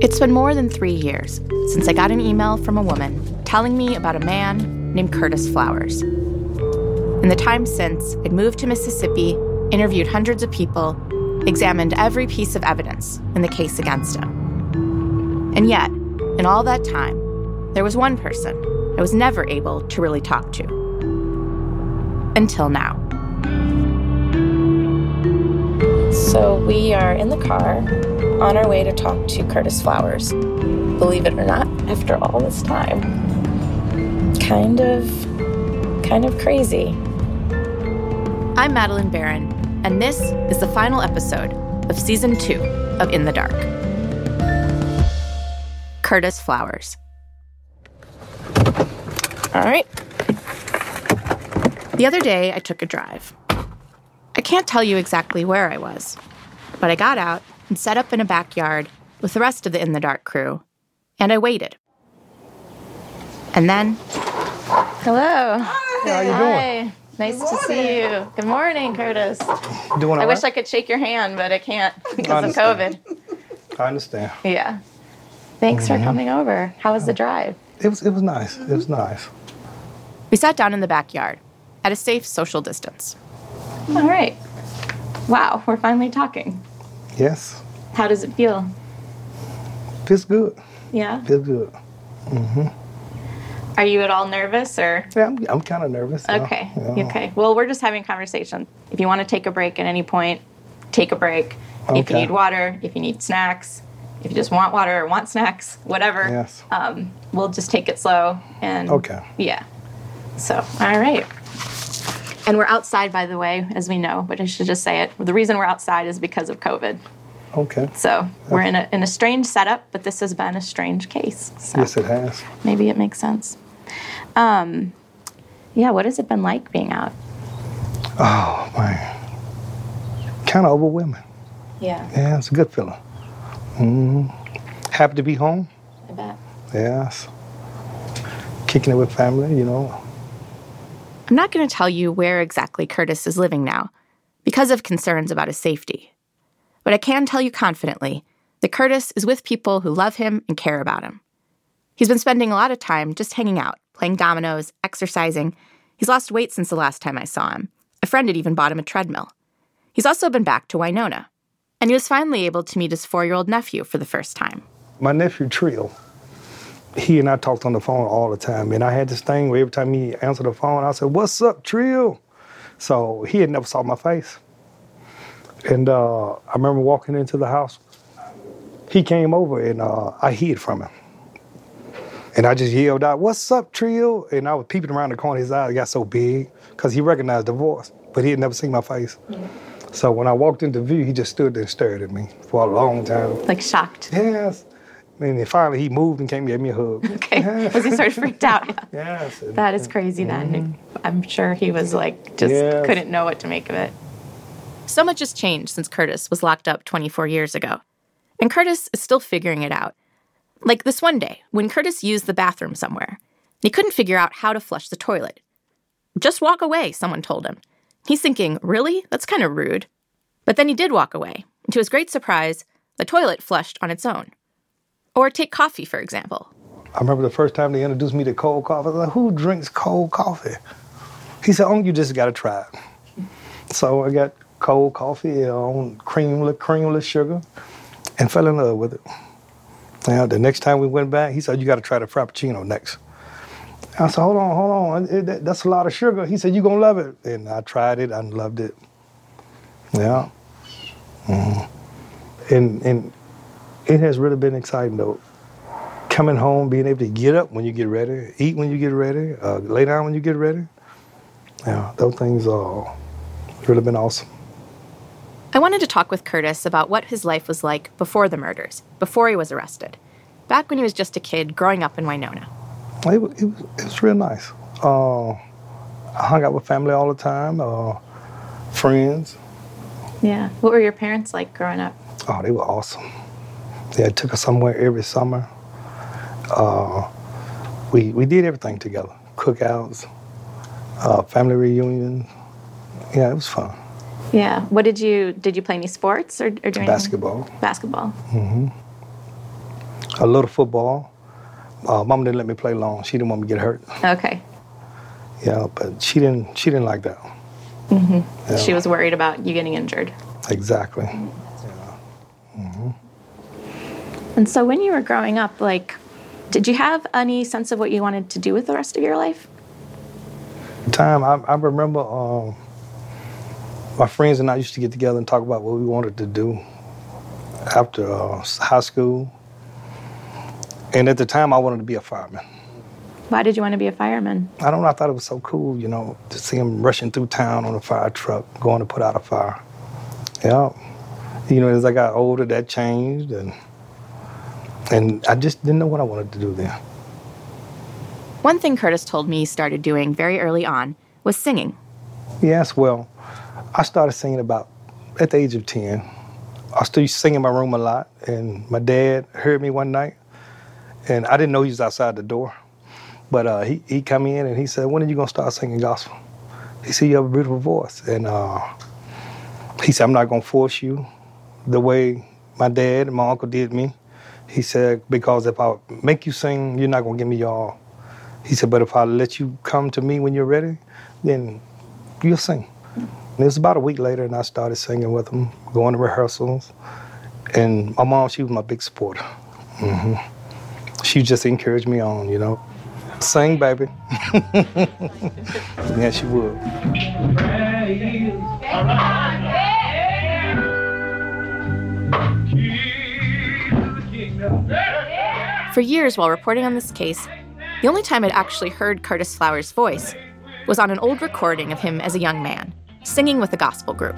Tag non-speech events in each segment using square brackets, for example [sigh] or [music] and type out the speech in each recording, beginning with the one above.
It's been more than three years since I got an email from a woman telling me about a man named Curtis Flowers. In the time since, I'd moved to Mississippi, interviewed hundreds of people, examined every piece of evidence in the case against him. And yet, in all that time, there was one person I was never able to really talk to. Until now. So we are in the car on our way to talk to Curtis Flowers. Believe it or not, after all this time. Kind of, kind of crazy. I'm Madeleine Baran, and this is the final episode of season two of In the Dark. Curtis Flowers. All right. The other day, I took a drive. I can't tell you exactly where I was, but I got out and set up in a backyard with the rest of the In the Dark crew, and I waited. And then. Hello. Hi. How you doing? Hi. Nice to see you. Good morning, Curtis. Doing I wish I could shake your hand, but I can't because of. COVID. I understand. Yeah. Thanks Mm-hmm. for coming over. How was the drive? It was it was nice. It was nice. We sat down in the backyard at a safe social distance. All right. Wow, we're finally talking. Yes. How does it feel? Feels good. Yeah. Feels good. Mhm. Are you at all nervous or? Yeah, I'm, I'm kind of nervous. you know, Okay. you know. Okay. Well, we're just having conversation. If you want to take a break at any point, take a break. Okay. If you need water, if you need snacks, if you just want water or want snacks, whatever. Yes. Um, we'll just take it slow and. Okay. Yeah. So, all right. And we're outside, by the way, as we know, but I should just say it. The reason we're outside is because of COVID. Okay. So we're in a, in a strange setup, but this has been a strange case. So Yes, it has. maybe it makes sense. Um, yeah, what has it been like being out? Oh man. Kind of overwhelming. Yeah, Yeah, it's a good feeling. hmm Happy to be home. I bet. Yes. Kicking it with family, you know. I'm not going to tell you where exactly Curtis is living now because of concerns about his safety. But I can tell you confidently that Curtis is with people who love him and care about him. He's been spending a lot of time just hanging out, playing dominoes, exercising. He's lost weight since the last time I saw him. A friend had even bought him a treadmill. He's also been back to Winona. And he was finally able to meet his four year old nephew for the first time. My nephew Trio, he and I talked on the phone all the time, and I had this thing where every time he answered the phone, I said, "What's up, Trio?" So he had never saw my face, and uh, I remember walking into the house. He came over, and uh, I hid from him, and I just yelled out, "What's up, Trio?" And I was peeping around the corner. His eyes got so big because he recognized the voice, but he had never seen my face. So when I walked into view, he just stood there and stared at me for a long time. Like shocked. Yes. And then finally he moved and came and gave me a hug. [laughs] Okay. Was he sort of freaked out? Yeah. [laughs] Yes. and- That is crazy then. Mm-hmm. I'm sure he was like, just Yes. couldn't know what to make of it. So much has changed since Curtis was locked up 24 years ago. And Curtis is still figuring it out. Like this one day, when Curtis used the bathroom somewhere, he couldn't figure out how to flush the toilet. Just walk away, someone told him. He's thinking, really? That's kind of rude. But then he did walk away. And to his great surprise, the toilet flushed on its own. Or take coffee, for example. I remember the first time they introduced me to cold coffee. I was like, who drinks cold coffee? He said, oh, you just got to try it. So I got cold coffee on creamless, creamless sugar and fell in love with it. Now, the next time we went back, he said, you got to try the Frappuccino next. I said, hold on, hold on. It- that- that's a lot of sugar. He said, you're going to love it. And I tried it I loved it. Yeah. Mhm. And, and it has really been exciting, though coming home, being able to get up when you get ready, eat when you get ready, uh, lay down when you get ready. Yeah, those things are really been awesome. I wanted to talk with Curtis about what his life was like before the murders, before he was arrested, back when he was just a kid growing up in Winona. It, it, was, it was real nice. Uh, I hung out with family all the time, uh, friends. Yeah. What were your parents like growing up? Oh, they were awesome. They took us somewhere every summer. Uh, we we did everything together: cookouts, uh, family reunions. Yeah, it was fun. Yeah. What did you did you play any sports or, or do anything? Basketball. Basketball. A little football. Uh, Mom didn't let me play long. She didn't want me to get hurt. Okay. Yeah, but she didn't. She didn't like that. Mhm. She was worried about you getting injured. Exactly. And so when you were growing up, like, did you have any sense of what you wanted to do with the rest of your life? Time I, I remember um, my friends and I used to get together and talk about what we wanted to do after uh, high school. And at the time, I wanted to be a fireman. Why did you want to be a fireman? I don't know. I thought it was so cool, you know, to see him rushing through town on a fire truck, going to put out a fire. Yeah. You know, as I got older, that changed, and and I just didn't know what I wanted to do then. One thing Curtis told me he started doing very early on was singing. Yes, well, I started singing about at the age of 10. I still used to sing in my room a lot, and my dad heard me one night, and I didn't know he was outside the door. But uh, he, he come in and he said, when are you going to start singing gospel? He said, you have a beautiful voice. And uh, he said, I'm not going to force you the way my dad and my uncle did me. He said, because if I make you sing, you're not going to give me your all. He said, but if I let you come to me when you're ready, then you'll sing. And it was about a week later, and I started singing with him, going to rehearsals. And my mom, she was my big supporter. hmm She just encouraged me on, you know. Sing, baby. [laughs] yeah, she would. For years while reporting on this case, the only time I'd actually heard Curtis Flowers' voice was on an old recording of him as a young man, singing with a gospel group.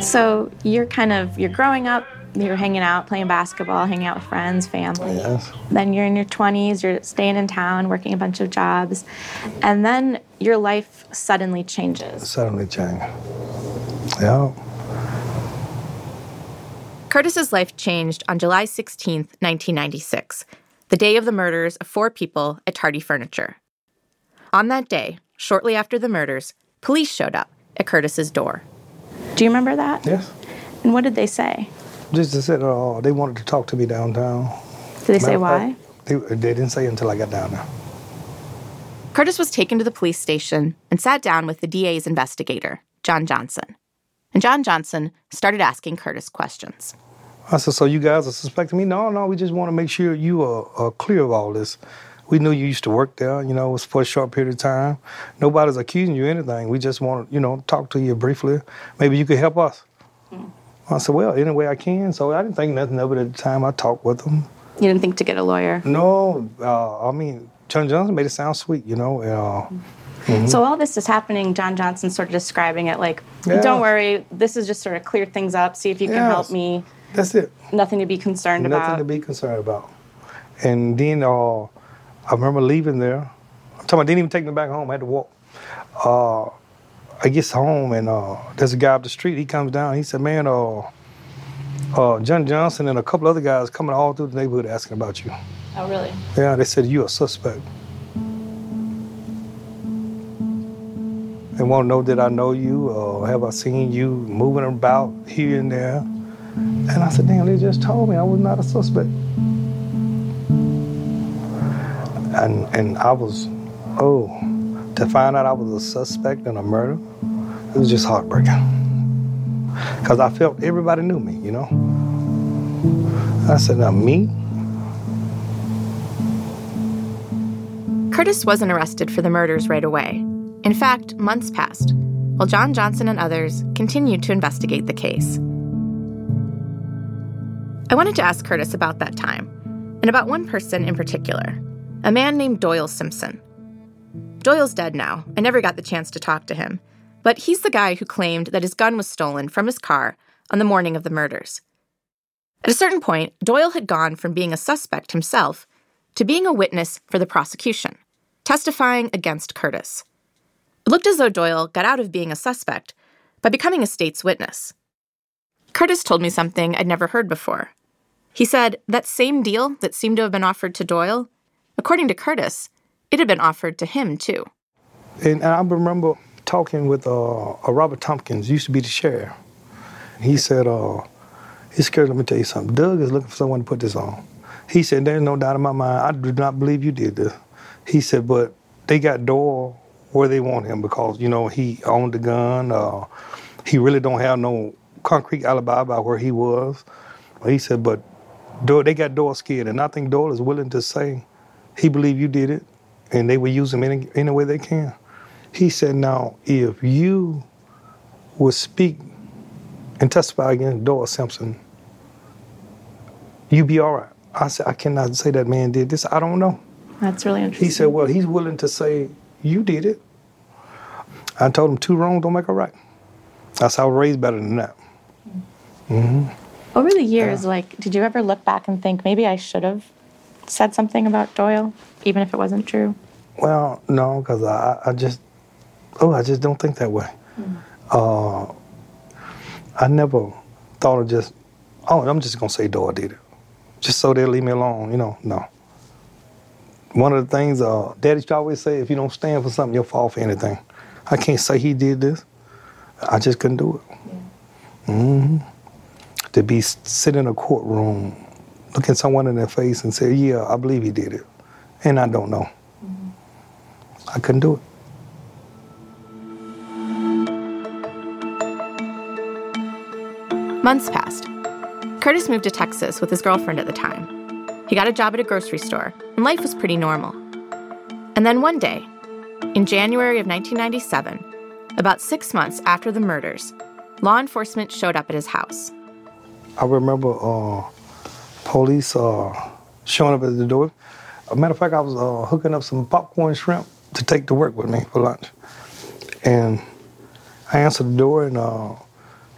So you're kind of you're growing up, you're hanging out, playing basketball, hanging out with friends, family. Oh, yes. Then you're in your 20s, you're staying in town, working a bunch of jobs, and then your life suddenly changes. Suddenly changed. Yeah. Curtis's life changed on July 16th, 1996, the day of the murders of four people at Tardy Furniture. On that day, shortly after the murders, police showed up at Curtis's door. Do you remember that? Yes. And what did they say? Just to said, uh, they wanted to talk to me downtown. Did they say Matter why? They, they didn't say until I got down there. Curtis was taken to the police station and sat down with the DA's investigator, John Johnson. And John Johnson started asking Curtis questions. I said, so you guys are suspecting me? No, no, we just want to make sure you are, are clear of all this. We knew you used to work there, you know, it was for a short period of time. Nobody's accusing you of anything. We just want to, you know, talk to you briefly. Maybe you could help us. I said, well, any way I can. So I didn't think nothing of it at the time. I talked with them. You didn't think to get a lawyer. No, uh, I mean, John Johnson made it sound sweet, you know. Uh, So all this is happening, John Johnson sort of describing it like, Yeah. don't worry, this is just sort of clear things up, see if you can help me. that's it. Nothing to be concerned Nothing about. Nothing to be concerned about. And then uh, I remember leaving there. I'm talking about, didn't even take them back home. I had to walk. Uh, I get home and uh, there's a guy up the street. He comes down. He said, "Man, uh, uh, John Johnson and a couple other guys coming all through the neighborhood asking about you." oh, really? Yeah, they said you're a suspect. They want to know did I know you or have I seen you moving about here and there? And I said, damn, they just told me I was not a suspect. And and I was, oh, to find out I was a suspect in a murder, it was just heartbreaking. Because I felt everybody knew me, you know? I said, now me? Curtis wasn't arrested for the murders right away. In fact, months passed, while John Johnson and others continued to investigate the case. I wanted to ask Curtis about that time, and about one person in particular, a man named Doyle Simpson. Doyle's dead now. I never got the chance to talk to him, but he's the guy who claimed that his gun was stolen from his car on the morning of the murders. At a certain point, Doyle had gone from being a suspect himself to being a witness for the prosecution, testifying against Curtis. It looked as though Doyle got out of being a suspect by becoming a state's witness. Curtis told me something I'd never heard before. He said that same deal that seemed to have been offered to Doyle, according to Curtis, it had been offered to him too. And I remember talking with uh, Robert Tompkins, used to be the sheriff. He said, uh, he's scared, let me tell you something. Doug is looking for someone to put this on. He said, there's no doubt in my mind, I do not believe you did this. He said, but they got Doyle where they want him because, you know, he owned the gun. Uh, he really don't have no concrete alibi about where he was. He said, but Doyle, they got Doyle scared, and I think Doyle is willing to say he believe you did it, and they will use them any, any way they can. He said, now, if you would speak and testify against Doyle Simpson, you be all right. I said, I cannot say that man did this. I don't know. That's really interesting. He said, well, he's willing to say, you did it. I told him, two wrongs don't make a right. That's how I was raised better than that. Mm-hmm. Over the years, like, did you ever look back and think maybe I should have said something about Doyle, even if it wasn't true? Well, no, because I, I just, oh, I just don't think that way. Uh, I never thought of just, oh, I'm just gonna say Doyle did it, just so they'll leave me alone. You know, no. One of the things uh, Daddy used to always say, if you don't stand for something, you'll fall for anything. I can't say he did this. I just couldn't do it. hmm To be sitting in a courtroom, looking someone in their face and say, "Yeah, I believe he did it," and I don't know. I couldn't do it. Months passed. Curtis moved to Texas with his girlfriend at the time. He got a job at a grocery store, and life was pretty normal. And then one day, in January of 1997, about six months after the murders, law enforcement showed up at his house. I remember uh, police uh, showing up at the door. A matter of fact, I was uh, hooking up some popcorn shrimp to take to work with me for lunch. And I answered the door, and uh,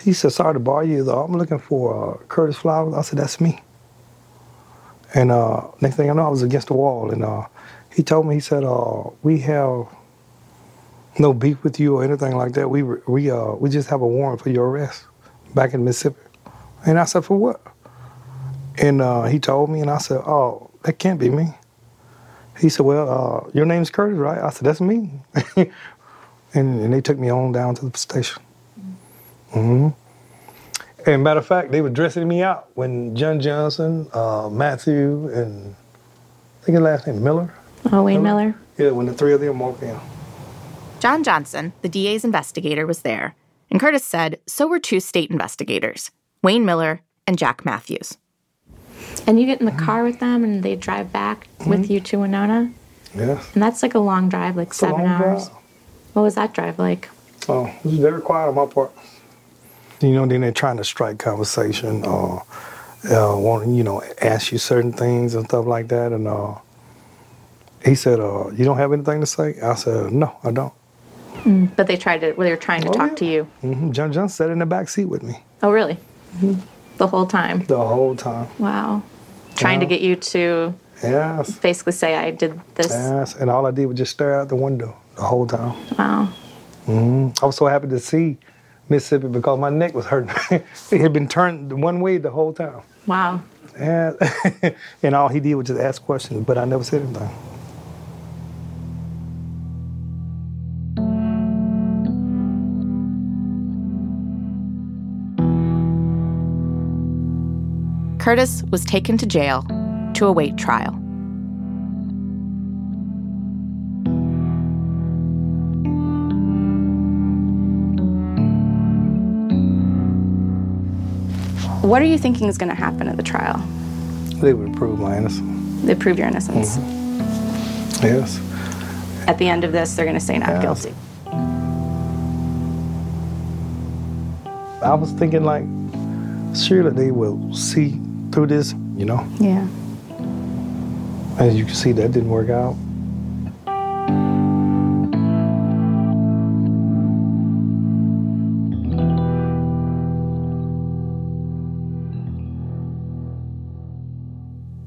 he said, Sorry to bother you. though. I'm looking for uh, Curtis Flowers. I said, That's me. And uh, next thing I know, I was against the wall. And uh, he told me, He said, uh, We have no beef with you or anything like that. We, we, uh, we just have a warrant for your arrest back in Mississippi. And I said, for what? And he told me, and I said, oh, that can't be me. He said, well, uh, your name's Curtis, right? I said, that's me. [laughs] and, and they took me on down to the station. hmm And matter of fact, they were dressing me out when John Johnson, uh, Matthew, and I think his last name Miller. Oh, Wayne Miller? Yeah, when the three of them walked in. John Johnson, the DA's investigator, was there, and Curtis said so were two state investigators, Wayne Miller and Jack Matthews. And you get in the car with them and they drive back with you to Winona? Yes. And that's like a long drive, like a seven hours. drive. What was that drive like? Oh, it was very quiet on my part. You know, then they're trying to strike conversation or uh, want you know ask you certain things and stuff like that. And uh, he said, uh, "You don't have anything to say?" I said, "No, I don't." But they tried to, well, they were trying to Oh, talk yeah. to you. hmm John John sat in the back seat with me Oh, really? The whole time. the whole time. Wow. Trying to get you to Yes, basically say, I did this. yes. And all I did was just stare out the window the whole time. Wow. Mm. I was so happy to see Mississippi because my neck was hurting. [laughs] it had been turned one way the whole time. Wow. And, [laughs] and all he did was just ask questions, but I never said anything. Curtis was taken to jail to await trial. What are you thinking is going to happen at the trial? They would prove my innocence. They prove your innocence. Mm-hmm. Yes. At the end of this, they're going to say not Yes. guilty. I was thinking like, surely they will see through this, you know. Yeah. As you can see, that didn't work out.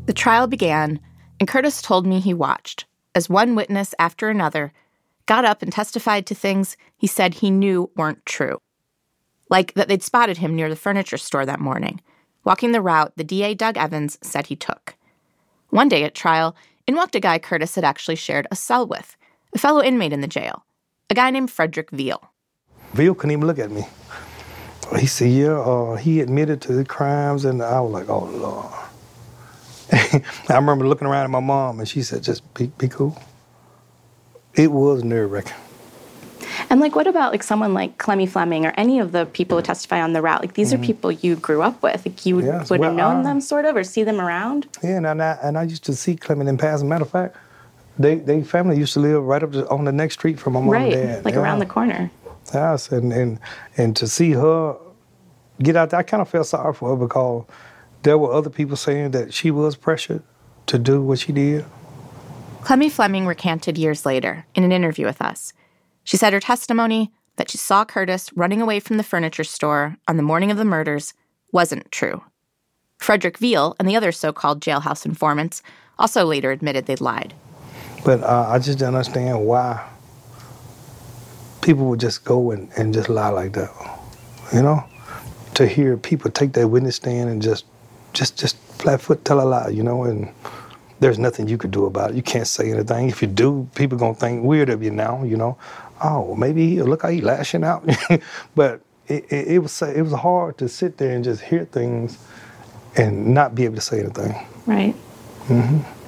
The trial began, and Curtis told me he watched as one witness after another got up and testified to things he said he knew weren't true. Like that they'd spotted him near the furniture store that morning, walking the route the DA Doug Evans said he took. One day at trial, in walked a guy Curtis had actually shared a cell with, a fellow inmate in the jail, a guy named Frederick Veal. Veal couldn't even look at me. He said, yeah, uh, he admitted to the crimes, and I was like, oh, Lord. [laughs] I remember looking around at my mom, and she said, just be, be cool. It was nerve-wracking. And like, what about like someone like Clemmy Fleming or any of the people who testify on the route? Like, these are mm-hmm. people you grew up with. Like, you Yes, would well, have known I- them sort of, or see them around. Yeah, and I, and I used to see Clemmy in passing. Matter of fact, they, they family used to live right up the, on the next street from my mom right, and dad. like Yeah. around the corner. Yes, and, and and to see her get out there, I kind of felt sorry for her because there were other people saying that she was pressured to do what she did. Clemmy Fleming recanted years later in an interview with us. She said her testimony that she saw Curtis running away from the furniture store on the morning of the murders wasn't true. Frederick Veal and the other so called jailhouse informants also later admitted they'd lied. But uh, I just didn't understand why people would just go and, and just lie like that. You know, to hear people take their witness stand and just just just flat foot tell a lie. You know, and there's nothing you could do about it. You can't say anything. If you do, people gonna think weird of you now. You know, oh maybe he, look how he lashing out. [laughs] but it, it, it was it was hard to sit there and just hear things and not be able to say anything. Right.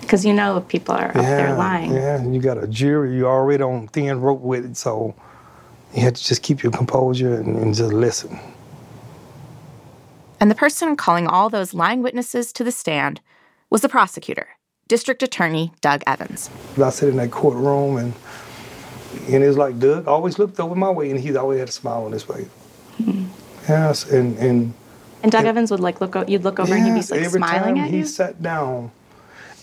Because you know people are up there lying. Mm-hmm. Yeah, you got a jury you're already on thin rope with it, so you have to just keep your composure and, and just listen. And the person calling all those lying witnesses to the stand was the prosecutor, District Attorney Doug Evans. I sit in that courtroom and and it's like Doug always looked over my way and he always had a smile on his face. Yes, and and And Doug Evans would like look. O- you'd look over and he'd be like every smiling time at he you. sat down,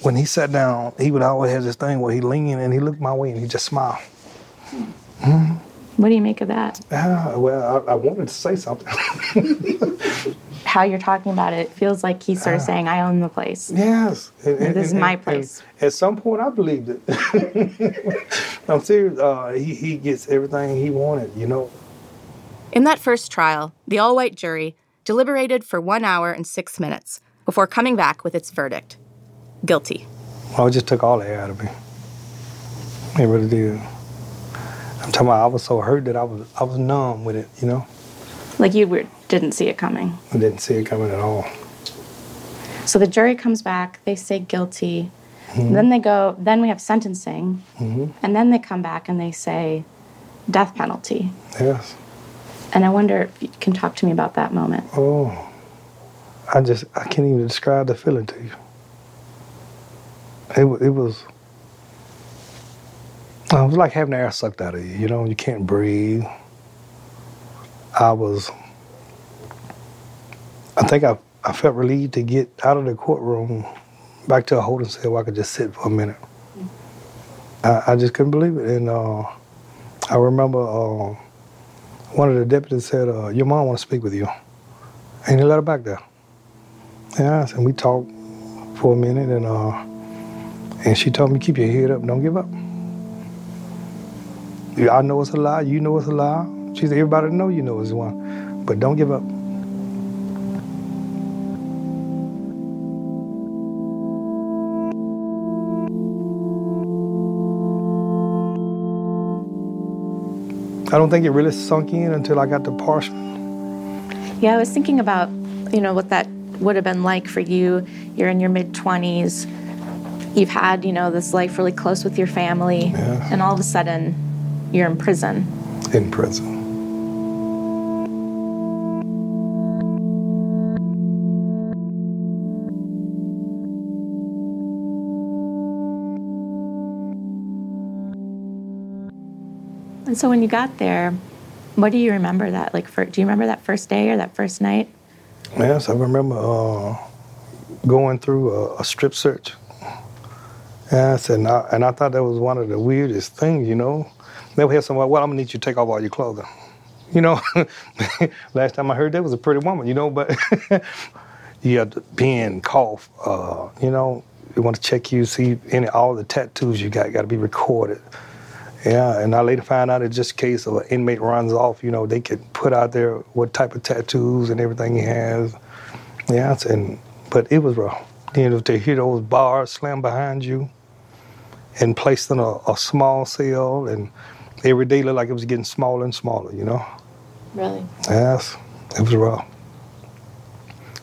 when he sat down, he would always have this thing where he leaned and he looked my way and he just smiled. What do you make of that? Ah, well, I, I wanted to say something. [laughs] How you're talking about it feels like he's sort of saying, "I own the place." Yes. And, This is my place. at some point, I believed it. [laughs] I'm serious. Uh, he, he gets everything he wanted, you know. In that first trial, the all white jury deliberated for one hour and six minutes before coming back with its verdict guilty. Oh, it just took all the air out of me. It really did. I'm talking about I was so hurt that I was I was numb with it, you know. Like you were, didn't see it coming. I didn't see it coming at all. So the jury comes back, they say guilty. Mm-hmm. Then they go, then we have sentencing. Mm-hmm. And then they come back and they say death penalty. Yes. And I wonder if you can talk to me about that moment. Oh, I just I can't even describe the feeling to you. It it was. It was like having the air sucked out of you. You know, you can't breathe. I was. I think I I felt relieved to get out of the courtroom, back to a holding cell where I could just sit for a minute. I, I just couldn't believe it, and uh, I remember uh, one of the deputies said, uh, "Your mom want to speak with you," and he let her back there. Yes, and we talked for a minute, and uh, and she told me, "Keep your head up, don't give up." Yeah, I know it's a lie. You know it's a lie. She said, "Everybody know you know it's one, but don't give up." I don't think it really sunk in until I got to Parchman. Yeah, I was thinking about, you know, what that would have been like for you. You're in your mid 20s. You've had, you know, this life really close with your family. Yeah. And all of a sudden, you're in prison. in prison. And so when you got there, what do you remember that? Like, for, do you remember that first day or that first night? Yes, I remember uh, going through a, a strip search. Yes, and I, and I thought that was one of the weirdest things, you know. They would have somebody, well, I'm gonna need you to take off all your clothing. [laughs] You know, [laughs] last time I heard that was a pretty woman, you know, but [laughs] you have to cough, uh, you know, they want to check you, see any all the tattoos you got got to be recorded. Yeah, and I later found out it's just a case of an inmate runs off, you know, they could put out there what type of tattoos and everything he has. Yeah, and but it was rough. You know, to hear those bars slam behind you and placed in a, a small cell and every day looked like it was getting smaller and smaller, you know? Really? Yes, it was rough.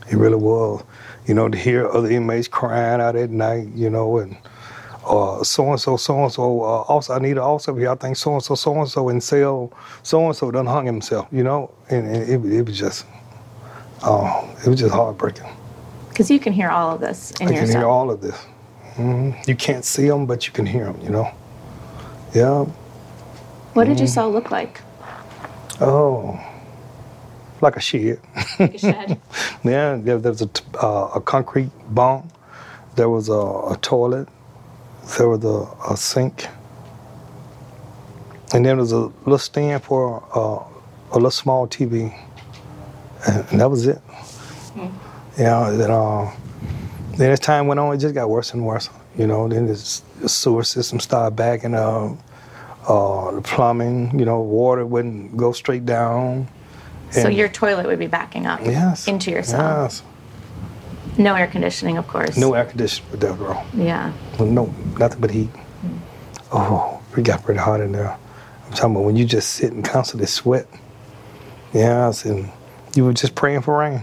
It really was. You know, to hear other inmates crying out at night, you know, and uh, so and so, so and so. Also, I need also here. I think so and so, so and so in cell, so and so done hung himself. You know, and, and it, it was just, uh, it was just heartbreaking. Because you can hear all of this in I your can hear all of this. hmm You can't see them, but you can hear them. You know. Yeah. What Mm. did your cell look like? Oh, like a shed. Like a shed. [laughs] Yeah, there, there was a, t- uh, a concrete bunk. There was a, a toilet. There was a, a sink. And then there was a little stand for uh, a little small TV. And, and that was it. Yeah, then, uh, then as time went on, it just got worse and worse. You know, then this, the sewer system started backing up. Uh, the plumbing, you know, water wouldn't go straight down. so your toilet would be backing up Yes. into your cell. Yes. No air conditioning, of course. No air conditioning with that girl. Yeah. Well, no, nothing but heat. Hmm. Oh, it got pretty hot in there. I'm talking about when you just sit and constantly sweat. Yes, and you were just praying for rain.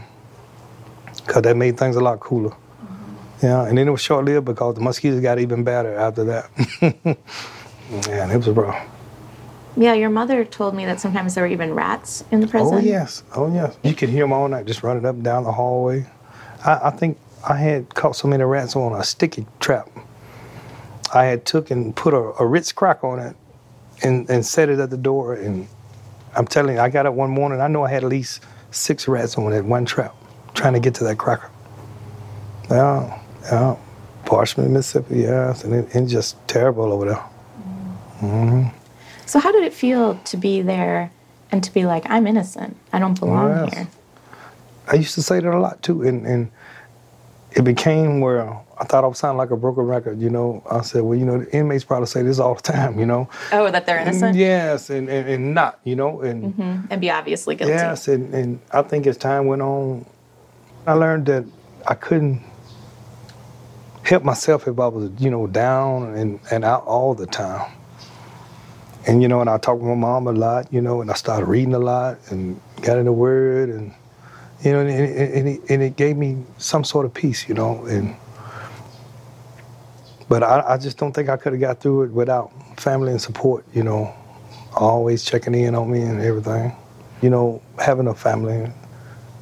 Because that made things a lot cooler. Mm-hmm. Yeah, and then it was short lived because the mosquitoes got even better after that. [laughs] Man, it was rough. Yeah, your mother told me that sometimes there were even rats in the oh, prison. Oh, yes. Oh, yes. You could hear them all night just running up and down the hallway. I, I think I had caught so many rats on a sticky trap. I had took and put a, a Ritz crack on it and, and set it at the door. And I'm telling you, I got up one morning, I know I had at least six rats on that one trap trying to get to that cracker. Yeah, yeah. Parchman, Mississippi, yes. And it, it's just terrible over there. Mm-hmm. So how did it feel to be there and to be like, I'm innocent. I don't belong Yes. here. I used to say that a lot too, and, and it became where I thought I was sounding like a broken record. You know, I said, well, you know, the inmates probably say this all the time. You know, Oh, that they're innocent? yes, and, and, and not. You know, and Mhm. And be obviously guilty. yes, and, and I think as time went on, I learned that I couldn't help myself if I was, you know, down and, and out all the time. And you know, and I talked with my mom a lot, you know, and I started reading a lot and got in the Word, and you know, and, and, and, it, and it gave me some sort of peace, you know, and but I, I just don't think I could have got through it without family and support, you know, always checking in on me and everything, you know, having a family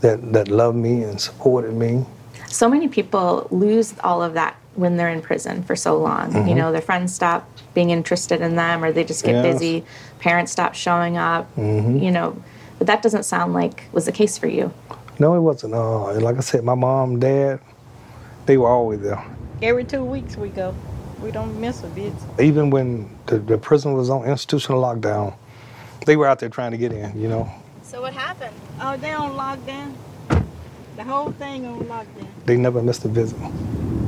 that that loved me and supported me. So many people lose all of that when they're in prison for so long. Mm-hmm. You know, their friends stop being interested in them or they just get Yes. Mm-hmm. busy. Parents stop showing up. You know, but that doesn't sound like was the case for you. No, it wasn't. Uh, like I said, my mom, dad, they were always there. Every two weeks we go. We don't miss a visit. Even when the, the prison was on institutional lockdown, they were out there trying to get in, you know. So what happened? Oh, they on lockdown. The whole thing on lockdown. They never missed a visit.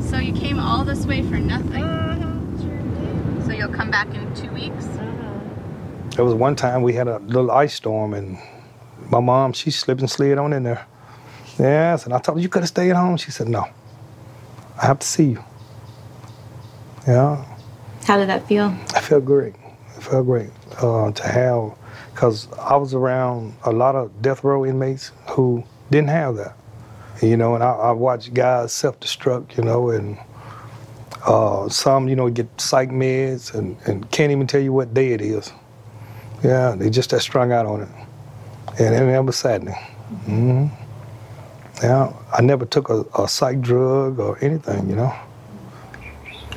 So you came all this way for nothing. Uh-huh. So you'll come back in two weeks? Uh-huh. There was one time we had a little ice storm, and my mom, she slipped and slid on in there. Yes, and I told her, you could have stayed at home. She said, no, I have to see you. Yeah, How did that feel? I felt great. It felt great uh, to have, because I was around a lot of death row inmates who didn't have that. You know, and I, I watched guys self-destruct, you know, and uh, some, you know, get psych meds and, and can't even tell you what day it is. Yeah, they just that strung out on it. And it, it was saddening. hmm Yeah, I never took a, a psych drug or anything, you know.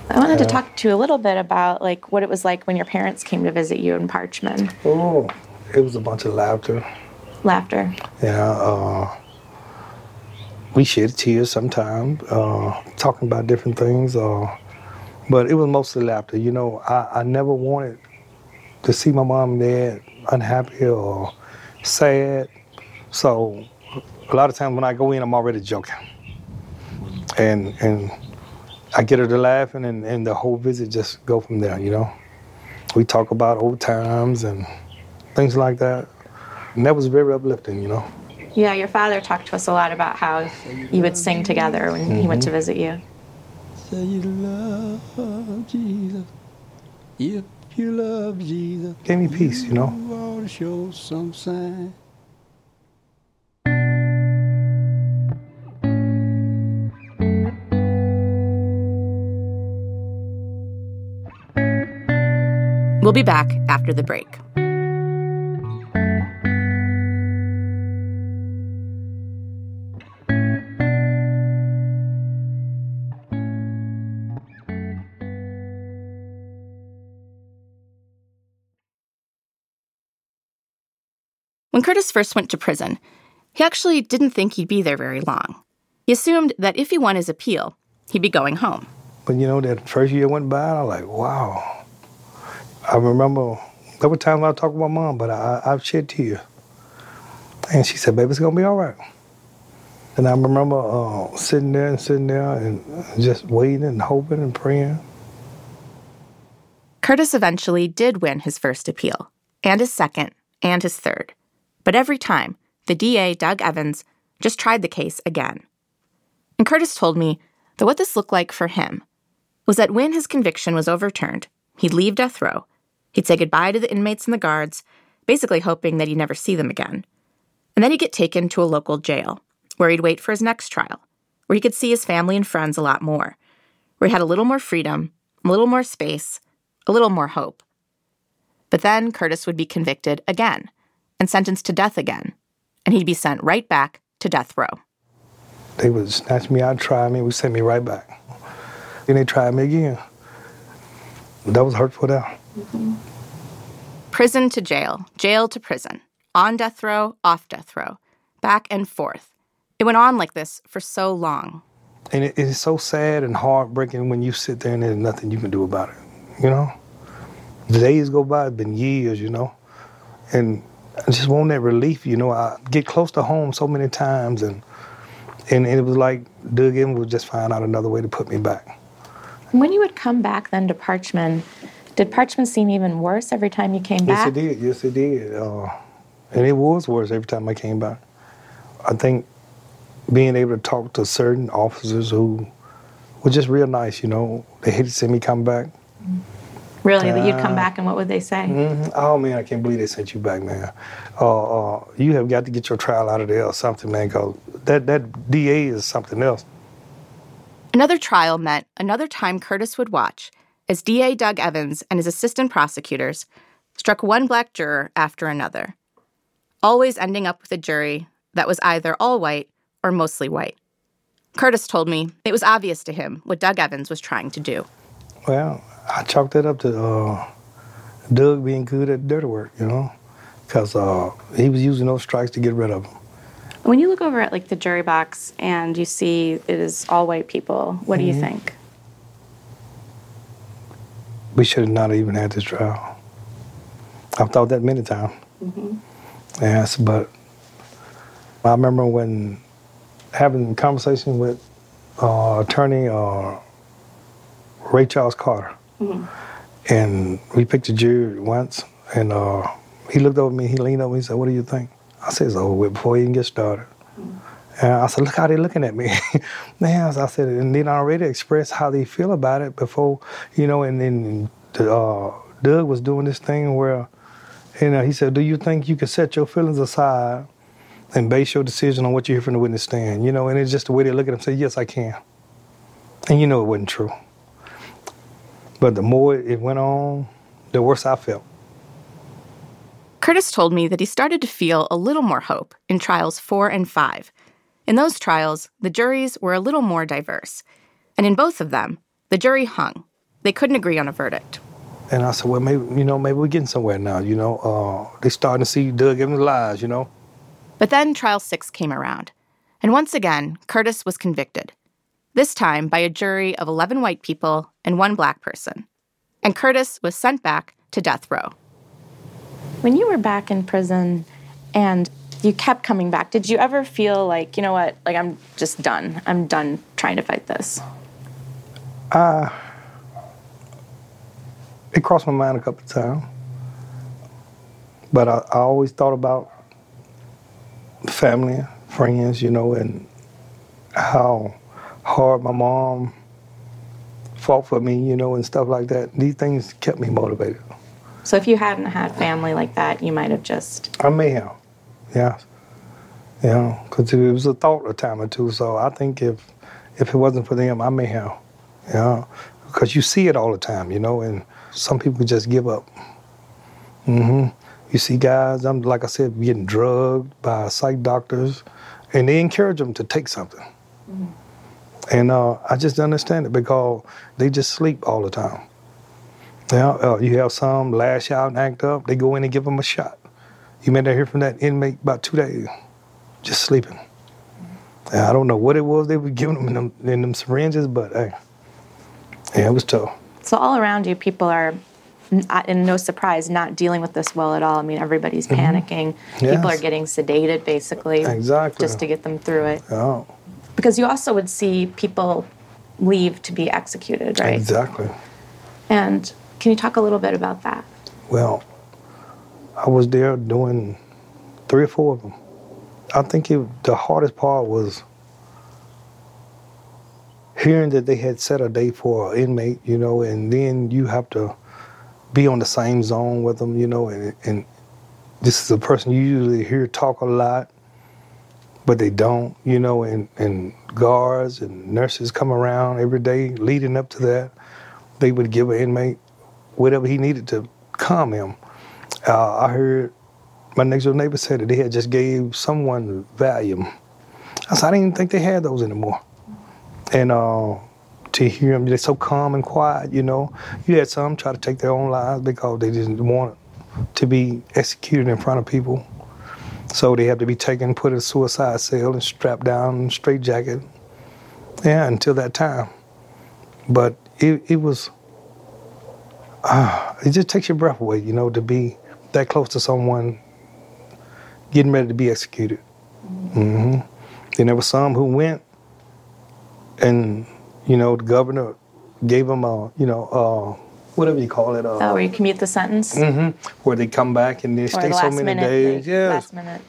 I wanted to talk to you a little bit about like what it was like when your parents came to visit you in Parchman. Oh, it was a bunch of laughter. Laughter. Yeah, uh, we shed tears sometimes, uh, talking about different things. Uh, but it was mostly laughter. You know, I, I never wanted to see my mom and dad unhappy or sad. So a lot of times when I go in, I'm already joking. And and I get her to laughing, and, and the whole visit just go from there, you know. We talk about old times and things like that. And that was very uplifting, you know. Yeah, your father talked to us a lot about how you would sing together when he went to mm-hmm. visit you. Say you love Jesus. If you love Jesus, Gave me peace, you know. We'll be back after the break. When Curtis first went to prison, he actually didn't think he'd be there very long. He assumed that if he won his appeal, he'd be going home. But you know, that first year went by, and I was like, wow. I remember there were times I talked to my mom, but I, I've shed tears. And she said, baby, it's gonna be all right. And I remember uh, sitting there and sitting there and just waiting and hoping and praying. Curtis eventually did win his first appeal, and his second, and his third. But every time, the DA, Doug Evans, just tried the case again. And Curtis told me that what this looked like for him was that when his conviction was overturned, he'd leave death row, he'd say goodbye to the inmates and the guards, basically hoping that he'd never see them again. And then he'd get taken to a local jail, where he'd wait for his next trial, where he could see his family and friends a lot more, where he had a little more freedom, a little more space, a little more hope. But then Curtis would be convicted again and sentenced to death again, and he'd be sent right back to death row. They would snatch me out, try me, would send me right back. Then they tried me again. That was hurtful there. Prison to jail, jail to prison, on death row, off death row, back and forth. It went on like this for so long. And it, it's so sad and heartbreaking when you sit there and there's nothing you can do about it. You know? The days go by, it's been years, you know? And I just want that relief, you know? I get close to home so many times and and it was like Doug Evans would just find out another way to put me back. When you would come back then to Parchman, did Parchman seem even worse every time you came back? Yes, it did. Yes, it did. Uh, and it was worse every time I came back. I think being able to talk to certain officers who were just real nice, you know, they hated to see me come back. Really, that you'd come Uh, back and what would they say? Mhm. Oh man, I can't believe they sent you back, man. Uh, uh, you have got to get your trial out of there or something, man. Cause that that DA is something else. Another trial meant another time Curtis would watch as DA Doug Evans and his assistant prosecutors struck one black juror after another, always ending up with a jury that was either all white or mostly white. Curtis told me it was obvious to him what Doug Evans was trying to do. Well, I chalked that up to uh, Doug being good at dirty work, you know, because uh, he was using those strikes to get rid of them. When you look over at like the jury box and you see it is all white people, what Mm-hmm. do you think? We should have not even had this trial. I've thought that many times. Yes, but I remember when having conversation with uh, attorney uh, Ray Charles Carter, and we picked a jury once, and uh, he looked over me, he leaned over me, he said, "What do you think?" I said, "It's over with before he even get started." And I said, look how they're looking at me. [laughs] Man, I said, and they already expressed how they feel about it before, you know, and then uh, Doug was doing this thing where, you know, he said, do you think you can set your feelings aside and base your decision on what you hear from the witness stand? You know, and it's just the way they look at him, say, yes, I can. And you know it wasn't true. But the more it went on, the worse I felt. Curtis told me that he started to feel a little more hope in trials four and five. In those trials, the juries were a little more diverse. And in both of them, the jury hung. They couldn't agree on a verdict. And I said, well, maybe, you know, maybe we're getting somewhere now, you know. Uh, they're starting to see Doug Evans' lies, you know. But then trial six came around. And once again, Curtis was convicted. This time by a jury of 11 white people and one black person. And Curtis was sent back to death row. When you were back in prison and you kept coming back, did you ever feel like, you know what, like I'm just done. I'm done trying to fight this? Uh, it crossed my mind a couple of times. But I, I always thought about family, friends, you know, and how hard my mom fought for me, you know, and stuff like that. These things kept me motivated. So if you hadn't had family like that, you might have just. I may have, yeah, you know, because it was a thought a time or two. So I think if if it wasn't for them, I may have, you know, because you see it all the time, you know, and some people just give up. hmm You see guys, I'm like I said, getting drugged by psych doctors, and they encourage them to take something. And uh, I just understand it because they just sleep all the time. Yeah, uh, you have some lash out and act up. They go in and give them a shot. You may not hear from that inmate about two days, just sleeping. And I don't know what it was they were giving them in them, in them syringes, but hey, yeah, it was tough. So all around you, people are, uh, and no surprise, not dealing with this well at all. I mean, everybody's panicking. People Mm-hmm. Yes. are getting sedated, basically, Exactly. just to get them through it. Yeah, Because you also would see people leave to be executed, right? exactly. And can you talk a little bit about that? Well, I was there doing three or four of them. I think it, the hardest part was hearing that they had set a date for an inmate, you know, and then you have to be on the same zone with them, you know, and, and this is a person you usually hear talk a lot, but they don't, you know, and, and guards and nurses come around every day leading up to that. They would give an inmate whatever he needed to calm him. Uh, I heard my next door neighbor said that they had just gave someone Valium. I said, I didn't even think they had those anymore. And uh, to hear them, they're so calm and quiet, you know. You had some try to take their own lives because they didn't want to be executed in front of people. So they have to be taken, put in a suicide cell and strapped down in a straight jacket. Yeah, until that time. But it, it was, ah, it just takes your breath away, you know, to be that close to someone getting ready to be executed. hmm Then there were some who went, and you know, the governor gave them a, you know, uh, whatever you call it, uh, Oh, where you commute the sentence? Mm-hmm. where they come back and they stay the so many minute, days. they- Yes, Last minute.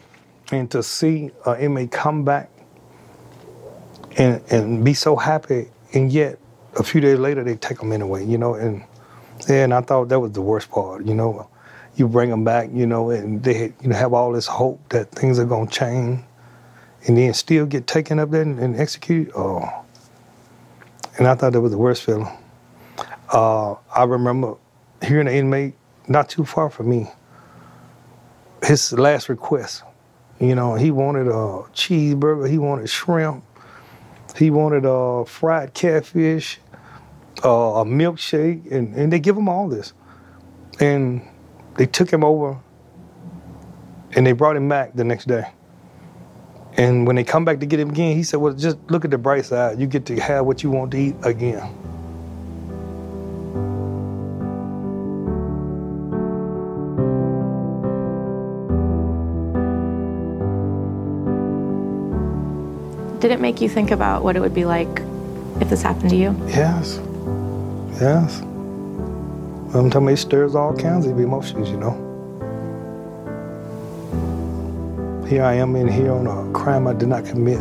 and to see an inmate come back and and be so happy, and yet a few days later they take them anyway, you know, and and I thought that was the worst part, you know. You bring them back, you know, and they you know have all this hope that things are gonna change, and then still get taken up there and, and executed. Oh, and I thought that was the worst feeling. Uh, I remember hearing an inmate not too far from me. His last request you know, he wanted a cheeseburger, he wanted shrimp, he wanted a fried catfish, uh, a milkshake, and, and they give him all this. And they took him over and they brought him back the next day. And when they come back to get him again, he said, Well, just look at the bright side. You get to have what you want to eat again. Did it make you think about what it would be like if this happened to you? Yes. Yes. I'm telling you, it stirs all kinds of emotions, you know. Here I am in here on a crime I did not commit.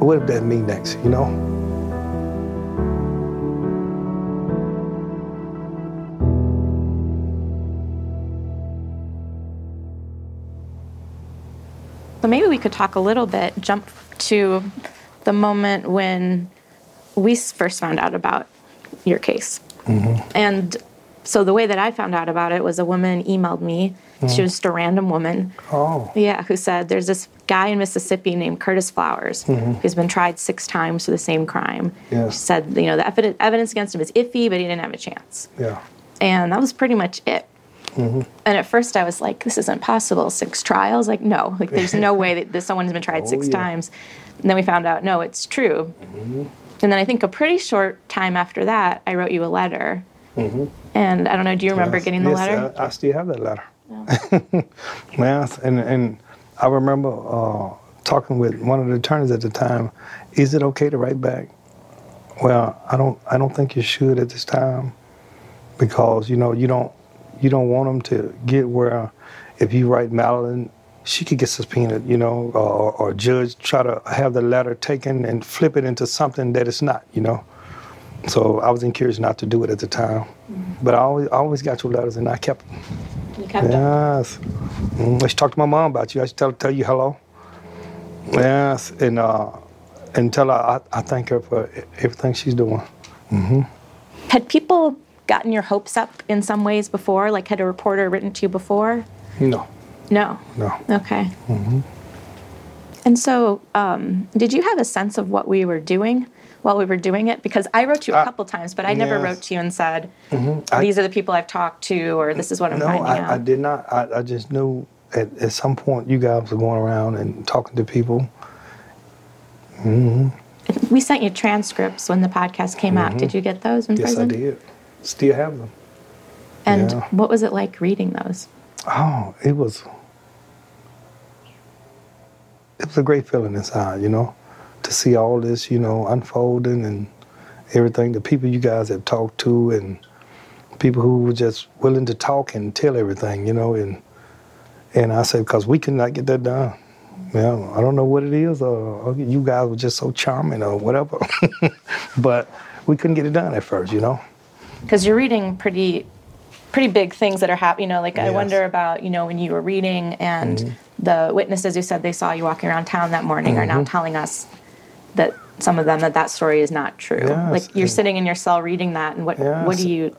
What if that mean next, you know? So maybe we could talk a little bit, jump to the moment when we first found out about your case. And so the way that I found out about it was a woman emailed me. She mm. was just a random woman. Oh, Yeah, who said there's this guy in Mississippi named Curtis Flowers mm-hmm. who's been tried six times for the same crime. Yeah. She said, you know, the evi- evidence against him is iffy, but he didn't have a chance. yeah. And that was pretty much it. Mm-hmm. And at first I was like, this isn't possible. Six trials? Like, no, like there's no [laughs] way that this, someone's been tried Oh, six yeah. times. And then we found out, no, it's true. Mm-hmm. And then I think a pretty short time after that, I wrote you a letter. And I don't know, do you remember Yes, getting the yes, letter? I, I still have that letter. [laughs] yes, and and I remember uh, talking with one of the attorneys at the time. Is it okay to write back? Well, I don't. I don't think you should at this time, because you know you don't you don't want them to get where if you write Madeleine she could get subpoenaed, you know, or, or judge try to have the letter taken and flip it into something that it's not, you know. So I was encouraged not to do it at the time. But I always, I always got your letters and I kept them. You kept them. Yes. I should talk to my mom about you. I should tell, tell you hello. Yes. And, uh, and tell her I, I thank her for everything she's doing. Mm-hmm. Had people gotten your hopes up in some ways before? Like, had a reporter written to you before? No, No. no. Okay. And so, um, did you have a sense of what we were doing while we were doing it? Because I wrote you a Uh, couple times, but I never yes. wrote to you and said, I- "These are the people I've talked to," or "This is what I'm No, finding out." I, I did not. I, I just knew at, at some point you guys were going around and talking to people. Mm-hmm. We sent you transcripts when the podcast came out. Did you get those in Mm-hmm. Yes, prison? I did. Still have them. And Yeah. what was it like reading those? Oh, it was. It was a great feeling inside, you know, to see all this, you know, unfolding and everything. The people you guys have talked to and people who were just willing to talk and tell everything, you know, and and I said because we could not get that done. Yeah, I don't know what it is, or, you guys were just so charming or whatever, [laughs] but we couldn't get it done at first, you know. Because you're reading pretty, pretty big things that are happening. You know, like I Yes. Mm-hmm. wonder about you know when you were reading and the witnesses who said they saw you walking around town that morning are now Mm-hmm. telling us that some of them that that story is not true. Yes, Like you're sitting in your cell reading that, and what what do you?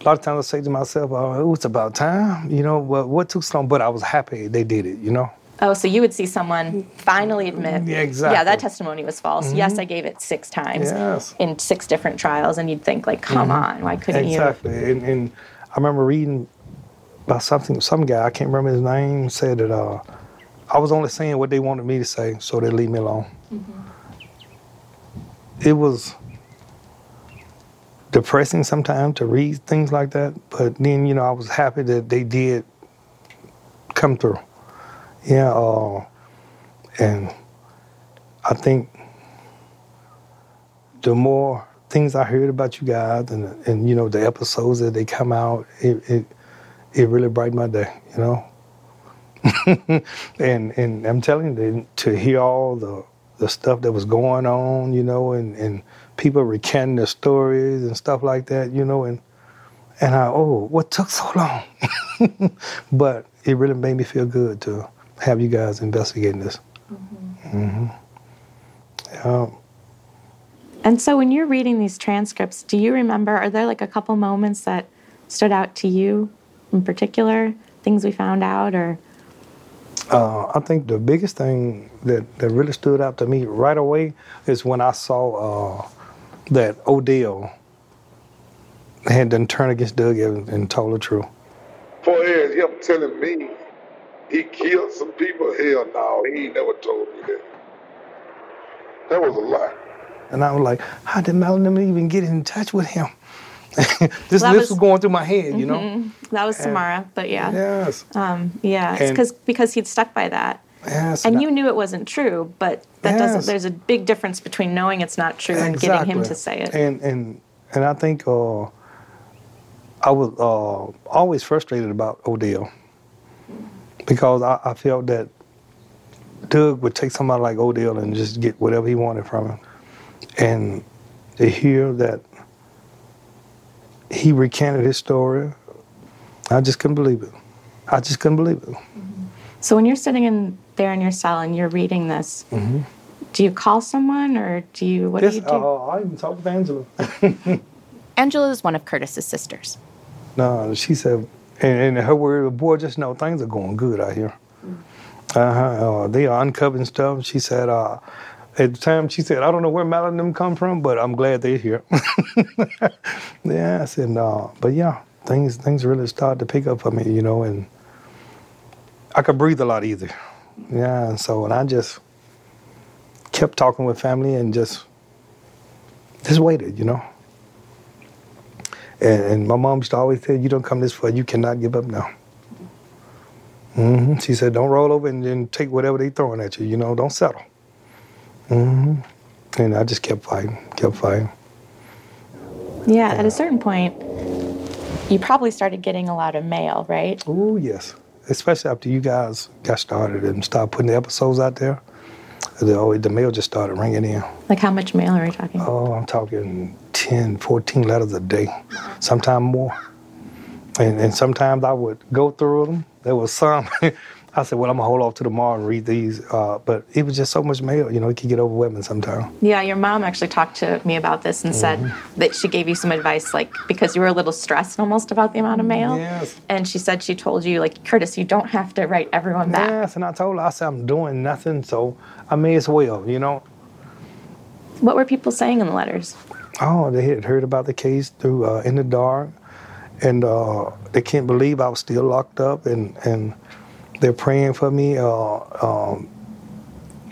A lot of times I say to myself, oh, it's about time, you know, what, what took so long? But I was happy they did it, you know. Oh, so you would see someone finally mm-hmm. admit, Yeah, exactly. yeah, that testimony was false. Mm-hmm. Yes, I gave it six times Yes. in six different trials, and you'd think like, come mm-hmm. on, why couldn't you? Exactly. And, and I remember reading about something, some guy, I can't remember his name, said that uh, I was only saying what they wanted me to say, so they leave me alone. It was depressing sometimes to read things like that, but then, you know, I was happy that they did come through. Yeah, uh, and I think the more things I heard about you guys and and you know the episodes that they come out, it it, it really brightened my day, you know. [laughs] and and I'm telling you to hear all the the stuff that was going on, you know, and and people recanting their stories and stuff like that, you know, and and I oh what took so long, [laughs] but it really made me feel good to have you guys investigating this. Mm-hmm. Yeah. And so when you're reading these transcripts, do you remember, are there like a couple moments that stood out to you in particular, things we found out or? Uh, I think the biggest thing that, that really stood out to me right away is when I saw uh, that Odell had done turned against Doug Evans and told the truth. far as him telling me he killed some people, hell no, he ain't never told me that. That was a lie. And I was like, how did Melanie even get in touch with him? [laughs] this That list was- was going through my head, you know? That was Samara, but yeah. Yes. Um, yeah, because because he'd stuck by that. yes. And I- you knew it wasn't true, but that doesn't. There's a big difference between knowing it's not true and getting him to say it. And and and I think uh, I was uh, always frustrated about Odell because I, I felt that Doug would take somebody like Odell and just get whatever he wanted from him, and to hear that he recanted his story, I just couldn't believe it. I just couldn't believe it. So when you're sitting in there in your cell and you're reading this, do you call someone or do you? What Yes, do you do? uh, I even talked with Angela. [laughs] Angela is one of Curtis's sisters. No, she said, and, and her word, boy, just know things are going good out here. Uh-huh. Uh, they are uncovering stuff. She said, uh, at the time, she said, I don't know where them come from, but I'm glad they're here. [laughs] yeah, I said, no. but yeah, things things really started to pick up for me, you know, and I could breathe a lot easier. Yeah, and so and I just kept talking with family and just just waited, you know. And, and my mom used to always say, "You don't come this far, you cannot give up now." hmm She said, "Don't roll over and then take whatever they throwing at you. You know, don't settle." Hmm And I just kept fighting, kept fighting. Yeah, at a certain point, you probably started getting a lot of mail, right? Oh yes, especially after you guys got started and started putting the episodes out there. The, oh, the mail just started ringing in. Like how much mail are we talking? Oh, I'm talking 10, 14 letters a day, sometimes more. And, and sometimes I would go through them. There was some, [laughs] I said, well, I'm gonna hold off to tomorrow and read these. Uh, but it was just so much mail, you know, it could get overwhelming sometimes. Yeah, your mom actually talked to me about this and said Mm-hmm. that she gave you some advice, like because you were a little stressed almost about the amount of mail. Yes. And she said she told you, like, Curtis, you don't have to write everyone back. Yes, and I told her, I said, I'm doing nothing, so I may as well, you know. What were people saying in the letters? Oh, they had heard about the case through uh, In the Dark, and uh, they can't believe I was still locked up, and, and they're praying for me. Uh, um,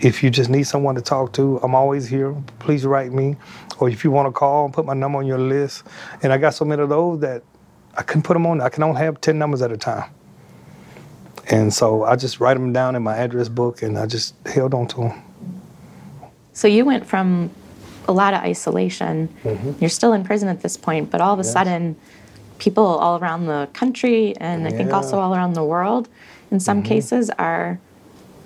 if you just need someone to talk to, I'm always here. Please write me. Or if you want to call, and put my number on your list. And I got so many of those that I couldn't put them on. I can only have 10 numbers at a time. And so I just write them down in my address book, and I just held on to them. So you went from a lot of isolation. You're still in prison at this point, but all of a Mm-hmm. Yes. sudden, people all around the country and I think also all around the world, in some mm-hmm. cases, are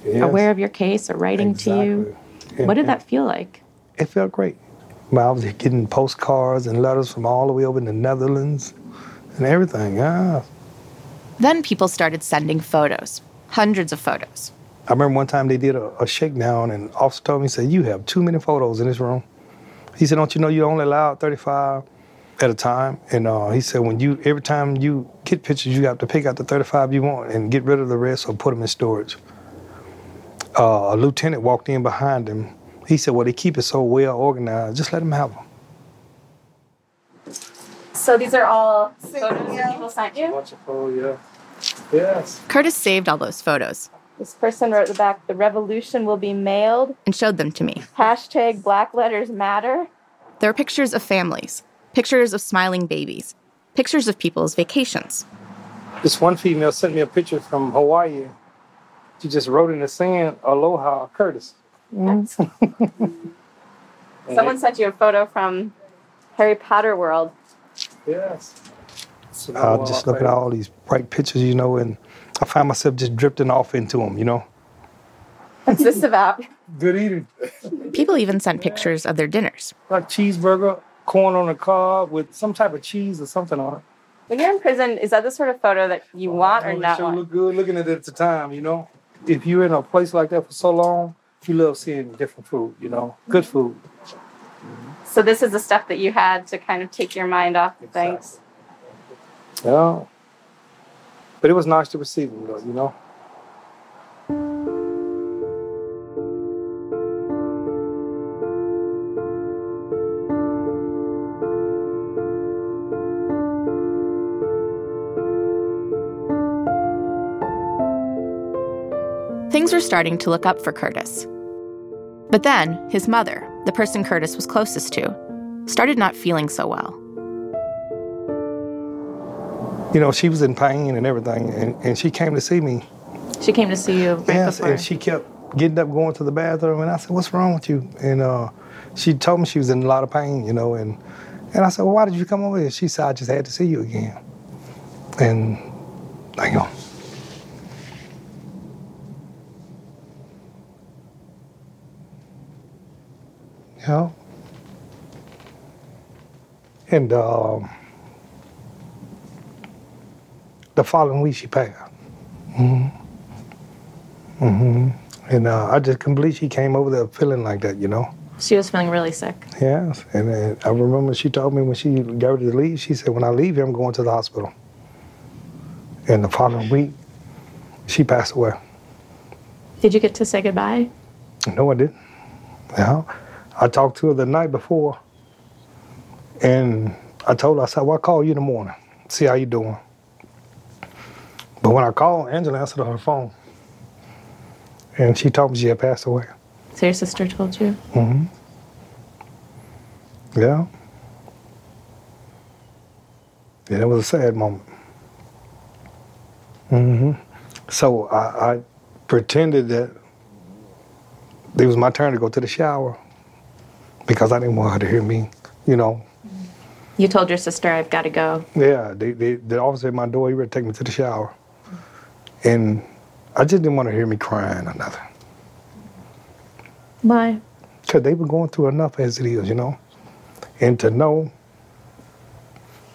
Yes. aware of your case or writing to you. Exactly. What did that feel like? it felt great. But I was getting postcards and letters from all the way over in the Netherlands and everything. Yeah. Then people started sending photos, hundreds of photos. I remember one time they did a, a shakedown and officer told me, he said, you have too many photos in this room. He said, don't you know you're only allowed 35 at a time? And uh, he said, when you, every time you get pictures, you have to pick out the 35 you want and get rid of the rest or put them in storage. Uh, a lieutenant walked in behind him. He said, well, they keep it so well organized, just let them have them. So these are all photos that people sent you? Bunch of photos, yeah. Yes. Curtis saved all those photos This person wrote the back, the revolution will be mailed. and showed them to me. Hashtag Black Letters Matter. There are pictures of families, pictures of smiling babies, pictures of people's vacations. This one female sent me a picture from Hawaii. She just wrote in the sand, Aloha, Curtis. [laughs] [laughs] Someone sent you a photo from Harry Potter World. Yes. I just look at all these bright pictures, you know, and I find myself just drifting off into them, you know. What's this about? Good eating. People even sent pictures of their dinners. Like cheeseburger, corn on the cob with some type of cheese or something on it. When you're in prison, is that the sort of photo that you oh, want or Oh, it not sure want? look good looking at it at the time, you know. If you're in a place like that for so long, you love seeing different food, you know, good mm-hmm. food. So this is the stuff that you had to kind of take your mind off of things. Yeah. But it was nice to receive them, though, you know. Things were starting to look up for Curtis. But then, his mother, the person Curtis was closest to, started not feeling so well. You know, she was in pain and everything, and, and she came to see me. She came to see you right Yes, before. and she kept getting up, going to the bathroom, and I said, "What's wrong with you?" And uh, she told me she was in a lot of pain, you know, and and I said, "Well, why did you come over here?" She said, "I just had to see you again." And I go, you know, and um, the following week she passed. Mm hmm. And uh, I just believe she came over there feeling like that, you know. she was feeling really sick. Yes. And uh, I remember she told me when she got ready to leave, she said, when I leave here, I'm going to the hospital. And the following week, she passed away. Did you get to say goodbye? No, I didn't. Yeah. I talked to her the night before, and I told her, I said, well, I'll call you in the morning, see how you doing. But when I called, Angela answered on her phone. And she told me she had passed away. So your sister told you? Mm-hmm. Yeah. Yeah, it was a sad moment. Mm-hmm. So I, I pretended that it was my turn to go to the shower because I didn't want her to hear me, you know. You told your sister, I've got to go. Yeah, they, they, the officer at my door, he to take me to the shower. And I just didn't want to hear me crying or nothing. Why? Because they were going through enough as it is, you know. And to know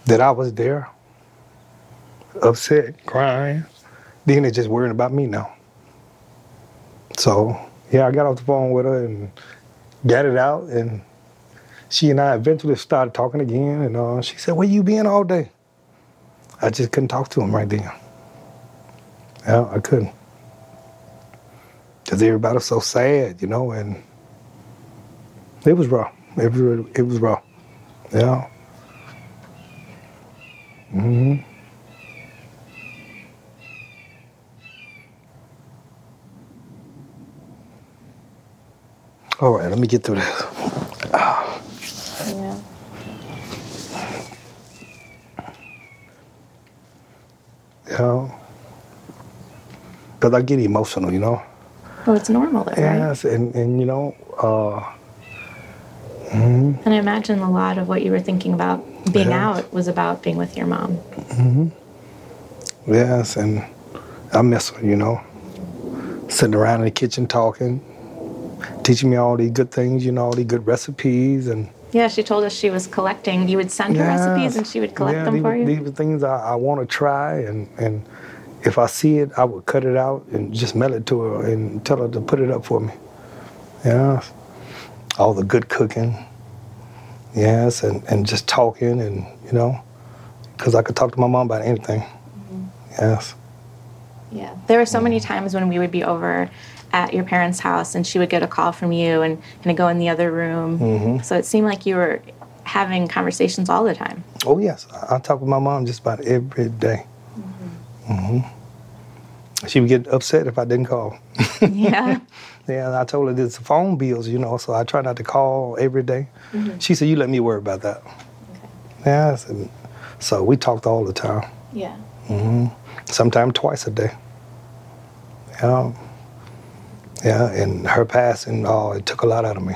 that I was there, upset, crying, then they're just worrying about me now. So, yeah, I got off the phone with her and got it out. And she and I eventually started talking again. And uh, she said, Where you been all day? I just couldn't talk to him right then. Yeah, I couldn't. Because everybody was so sad, you know, and it was raw. It was, it was raw. Yeah. hmm All right, let me get through this. Yeah. You know? Because I get emotional, you know? Well, it's normal, though, right? Yes, and, and you know, uh, And I imagine a lot of what you were thinking about being Yeah. out was about being with your mom. Hmm. yes, and I miss her, you know? Sitting around in the kitchen talking, teaching me all these good things, you know, all these good recipes and Yeah, she told us she was collecting. You would send her recipes and she would collect yeah, them these, for you. These are things I, I want to try, and, and if I see it, I would cut it out and just mail it to her and tell her to put it up for me. Yeah, all the good cooking. Yes, and, and just talking, and you know, because I could talk to my mom about anything. Mm-hmm. Yes. Yeah. There were so many times when we would be over at your parents' house and she would get a call from you and kind of go in the other room. Mm-hmm. So it seemed like you were having conversations all the time. Oh yes, I, I talk with my mom just about every day. Mm-hmm. She would get upset if I didn't call. Yeah. [laughs] Yeah, I told her there's phone bills, you know, so I try not to call every day. She said, "You let me worry about that." Yeah, I said, so we talked all the time. Yeah. Sometimes twice a day. Yeah, yeah, and her passing, oh, it took a lot out of me.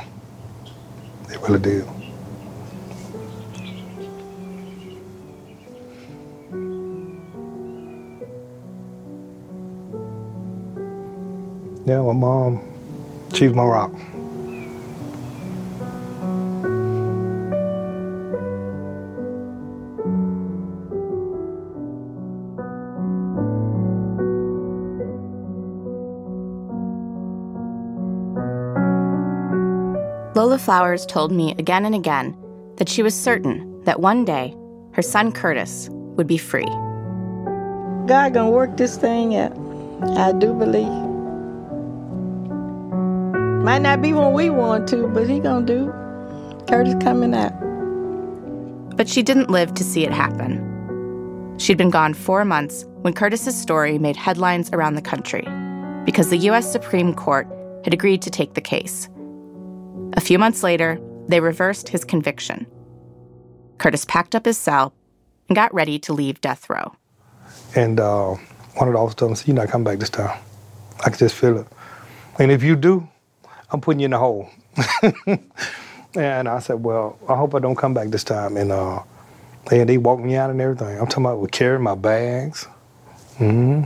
It really did. Yeah, my mom, she's my rock. Lola Flowers told me again and again that she was certain that one day her son Curtis would be free. God gonna work this thing out. I do believe. Might not be when we want to, but he gonna do. Curtis coming out. But she didn't live to see it happen. She'd been gone four months when Curtis's story made headlines around the country because the U.S. Supreme Court had agreed to take the case. A few months later, they reversed his conviction. Curtis packed up his cell and got ready to leave death row. And uh, one of the officers told me, "You're not coming back this time. I can just feel it. And if you do, I'm putting you in the hole." [laughs] and I said, "Well, I hope I don't come back this time." And uh, and they walked me out and everything. I'm talking about with carrying my bags. hmm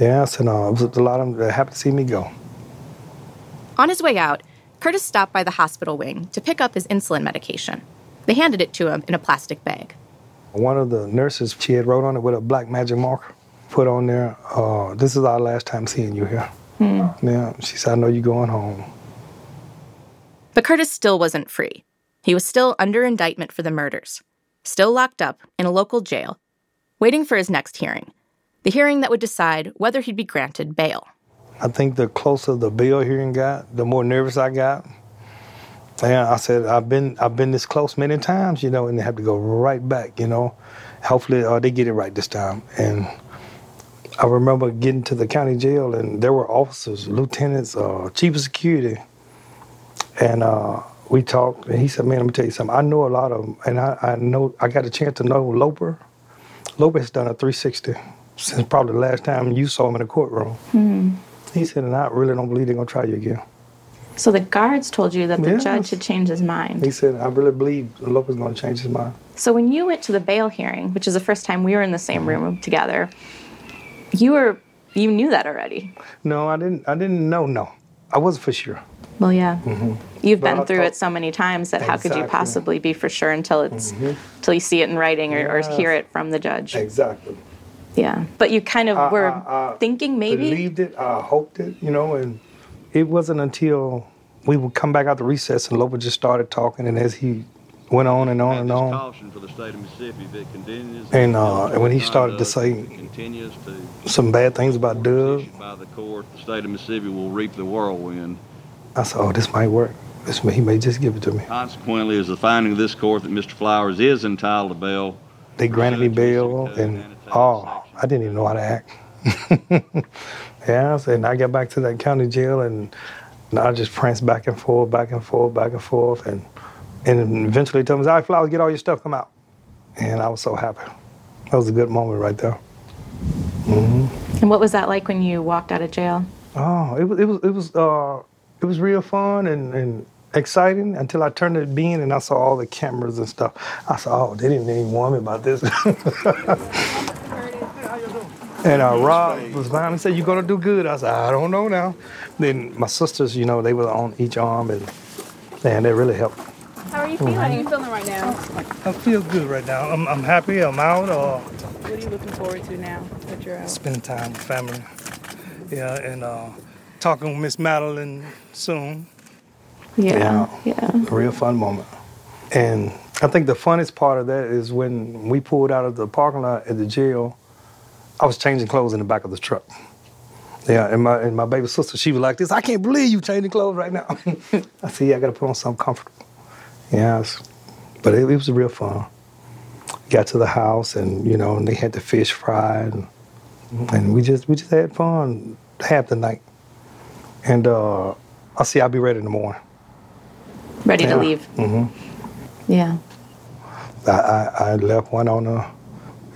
Yeah, I said, no, it was a lot of them that happy to see me go. On his way out, Curtis stopped by the hospital wing to pick up his insulin medication. They handed it to him in a plastic bag. One of the nurses, she had wrote on it with a black magic marker, put on there, uh, this is our last time seeing you here. Yeah, she said, I know you're going home. But Curtis still wasn't free. He was still under indictment for the murders, still locked up in a local jail, waiting for his next hearing, the hearing that would decide whether he'd be granted bail. I think the closer the bill hearing got, the more nervous I got. And I said, I've been I've been this close many times, you know, and they have to go right back, you know. Hopefully uh, they get it right this time. And I remember getting to the county jail, and there were officers, lieutenants, uh, chief of security, and uh, we talked. And he said, "Man, let me tell you something. I know a lot of them, and I, I know I got a chance to know Loper. Loper has done a 360 since probably the last time you saw him in the courtroom." [laughs] He said, and I really don't believe they're gonna try you again. So the guards told you that the Yes. judge had changed his mind. He said, I really believe Loper is gonna change his mind. So when you went to the bail hearing, which is the first time we were in the same room together, you were you knew that already. No, I didn't. I didn't know. No, I wasn't for sure. Well, yeah. You've But been I through thought- it so many times that how could you Mm-hmm. possibly be for sure until it's until you see it in writing or, or hear it from the judge? Exactly. Yeah. But you kind of I- were I- I thinking maybe. believed it. I hoped it. You know, and it wasn't until we would come back out to recess and Loper just started talking, and as he went on and on and on, for the state of Mississippi if it continues. And, uh, and when he started to say- continues to some bad things about Doug, by the court, the state of Mississippi will reap the whirlwind. I said, "Oh, this might work. This may, he may just give it to me." Consequently, is the finding of this court that Mr. Flowers is entitled to bail. They granted me bail, and oh, I didn't even know how to act. [laughs] yeah, and I got back to that county jail, and, and I just pranced back and forth, back and forth, back and forth, and and eventually told me, "All right, Flowers, get all your stuff, come out." And I was so happy. That was a good moment right there. And what was that like when you walked out of jail? Oh, it was it was it was uh it was real fun and, and exciting until I turned the bean and I saw all the cameras and stuff. I said, oh, they didn't even warn me about this. [laughs] and uh, Rob was behind me and said, "You're gonna do good? I said, I don't know now. Then my sisters, you know, they were on each arm and man, that really helped. How are you feeling? How are you feeling right now? I feel good right now. I'm, I'm happy. I'm out. Uh, What are you looking forward to now that you're out? spending time with family. Yeah, and uh, talking with Miss Madeleine soon. Yeah. Yeah. a real fun moment. And I think the funnest part of that is when we pulled out of the parking lot at the jail, I was changing clothes in the back of the truck. Yeah, and my and my baby sister, she was like this, I can't believe you changing clothes right now. [laughs] I said, yeah, I gotta put on something comfortable. Yeah, it's- but it, it was real fun. Got to the house and you know, and they had the fish fried and, and we just we just had fun half the night. And uh I see I'll be ready in the morning. Ready to Yeah. leave. hmm Yeah. I, I, I left Winona,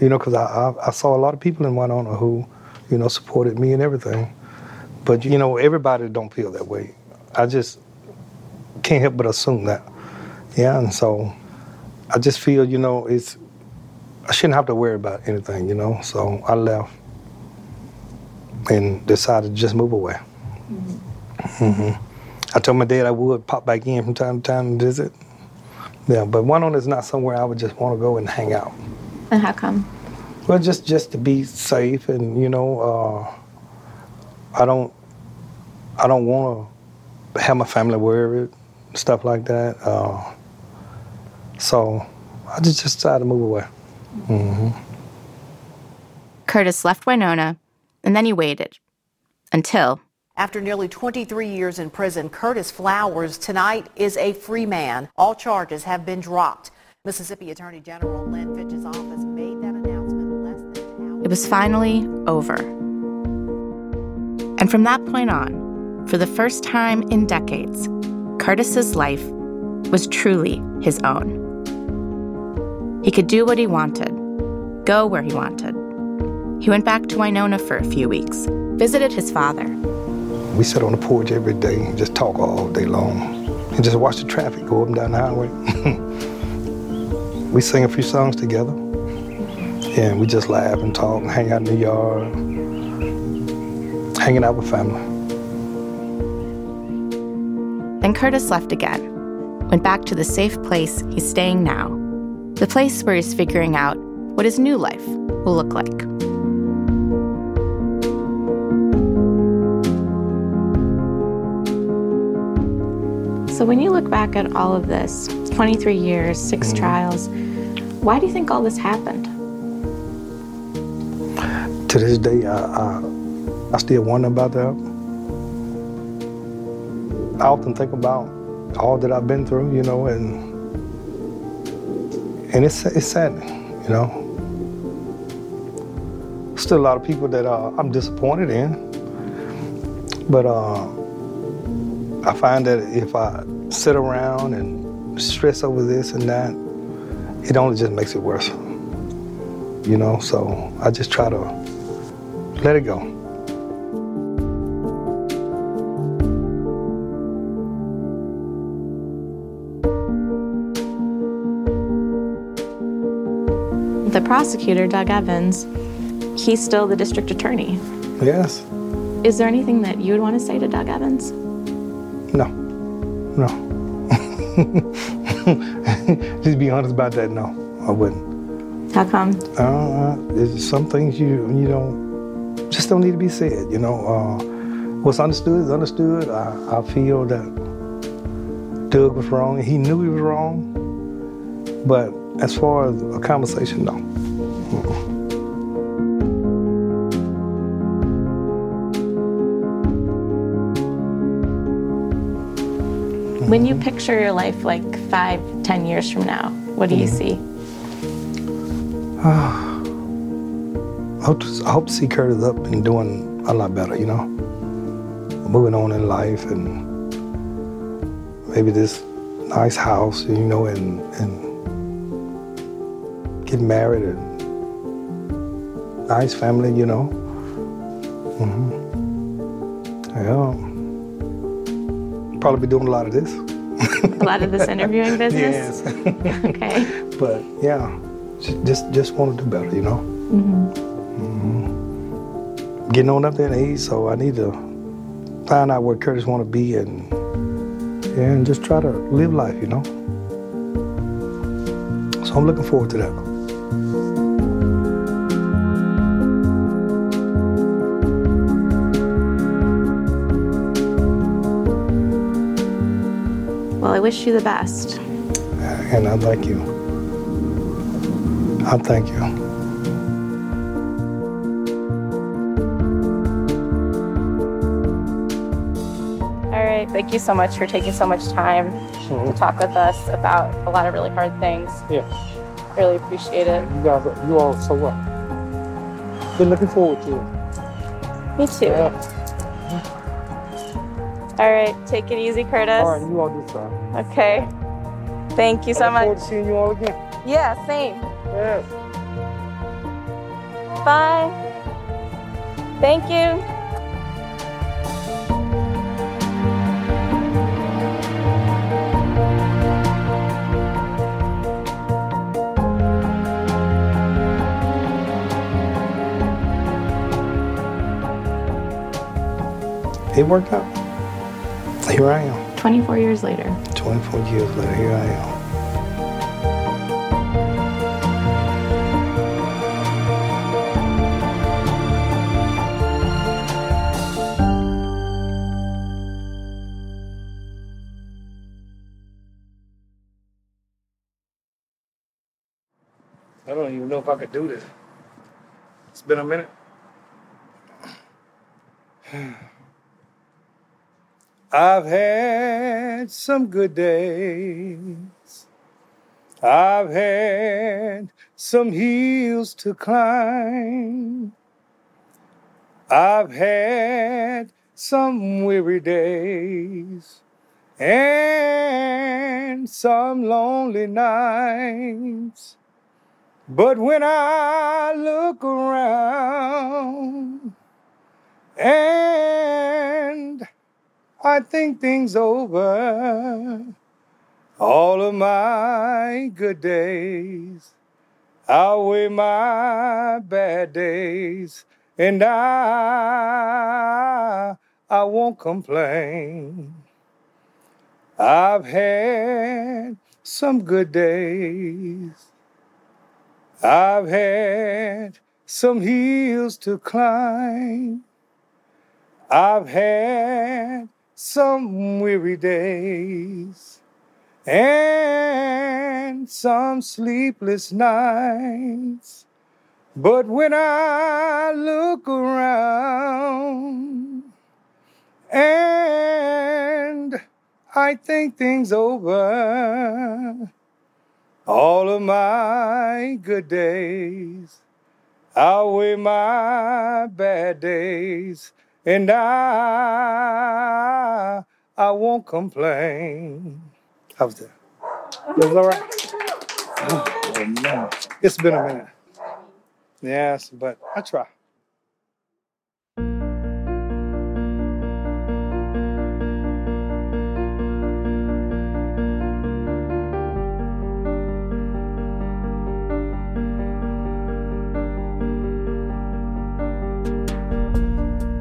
you know, because I, I, I saw a lot of people in Winona who, you know, supported me and everything. But, you know, everybody don't feel that way. I just can't help but assume that. Yeah, and so I just feel, you know, it's, I shouldn't have to worry about anything, you know. So I left and decided to just move away. Mm-hmm. I told my dad I would pop back in from time to time and visit. Yeah, but Winona is not somewhere I would just want to go and hang out. And how come? Well, just just to be safe, and you know, uh, I don't, I don't want to have my family worried, stuff like that. Uh, so I just just decided to move away. Mm-hmm. Curtis left Winona, and then he waited until After nearly 23 years in prison, Curtis Flowers tonight is a free man. All charges have been dropped. Mississippi Attorney General it was finally over. And from that point on, for the first time in decades, Curtis's life was truly his own. He could do what he wanted, go where he wanted. He went back to Winona for a few weeks, visited his father, We sit on the porch every day and just talk all day long, and just watch the traffic go up and down the highway. [laughs] we sing a few songs together, and we just laugh and talk and hang out in the yard, hanging out with family. Then Curtis left again, went back to the safe place he's staying now, the place where he's figuring out what his new life will look like. So when you look back at all of this, 23 years, 6 Mm-hmm. trials, why do you think all this happened? To this day, I, I, I still wonder about that. I often think about all that I've been through, you know, and and it's it's sad, you know. Still a lot of people that uh, I'm disappointed in, but uh, I find that if I sit around and stress over this and that, it only just makes it worse. You know, so I just try to let it go. The prosecutor, Doug Evans, he's still the district attorney. Yes. Is there anything that you would want to say to Doug Evans? No. No. [laughs] Just be honest about that. No, I wouldn't. How come? Uh, there's some things you you don't just don't need to be said. You know, uh, what's understood is understood. I, I feel that Doug was wrong. He knew he was wrong. But as far as a conversation, no. When you picture your life like five, ten years from now, what do you see? [sighs] hope, I hope to see Curtis up and doing a lot better, you know? Moving on in life and maybe this nice house, you know, and, and getting married and nice family, you know? hmm Yeah. Probably be doing a lot of this. A lot of this interviewing [laughs] business? Yes. [laughs] Okay. But yeah, just just, want to do better, you know. Mhm. Getting on up there in age, so I need to find out where Curtis want to be and and just try to live life, you know. So I'm looking forward to that. Well, I wish you the best. And I thank you. I thank you. You so much for taking so much time to mm-hmm. talk with us about a lot of really hard things. Yeah. Really appreciate it. You guys, are- you all so well. Been looking forward to it. Me too. Mm-hmm. All right. Take it easy, Curtis. All right, you all do so. Okay. Thank you so much. forward to seeing you all again. Yeah, same. Yes. Bye. Thank you. It worked out. Here I am. 24 years later. 24 years later, here I am. I don't even know if I could do this. It's been a minute. [sighs] [sighs] I've had some good days. I've had some hills to climb. I've had some weary days and some lonely nights. But when I look around and I think things over, all of my good days outweigh my bad days, and I I won't complain. I've had some good days. I've had some hills to climb. I've had some weary days and some sleepless nights. But when I look around and I think things over, all of my good days outweigh my bad days, and I I won't complain. How's that? That's all right. Oh man, it's been a minute. Yes, but I try.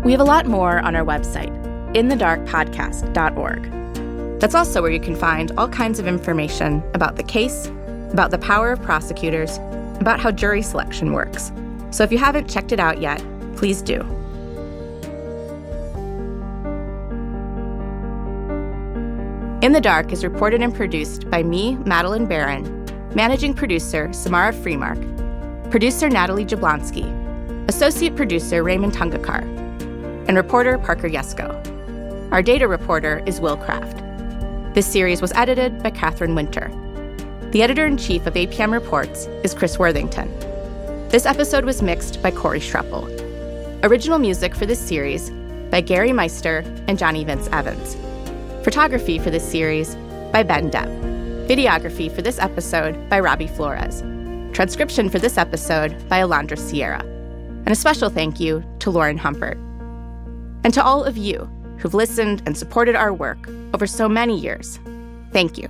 We have a lot more on our website, inthedarkpodcast.org. That's also where you can find all kinds of information about the case, about the power of prosecutors, about how jury selection works. So if you haven't checked it out yet, please do. In the Dark is reported and produced by me, Madeleine Baran, managing producer Samara Freemark, producer Natalie Jablonski, associate producer Rehman Tungekar, and reporter Parker Yesko. Our data reporter is Will Craft. This series was edited by Catherine Winter. The editor in chief of APM Reports is Chris Worthington. This episode was mixed by Corey Schreppel. Original music for this series by Gary Meister and Johnny Vince Evans. Photography for this series by Ben Depp. Videography for this episode by Robbie Flores. Transcription for this episode by Alondra Sierra. And a special thank you to Lauren Humpert. And to all of you who've listened and supported our work over so many years, thank you.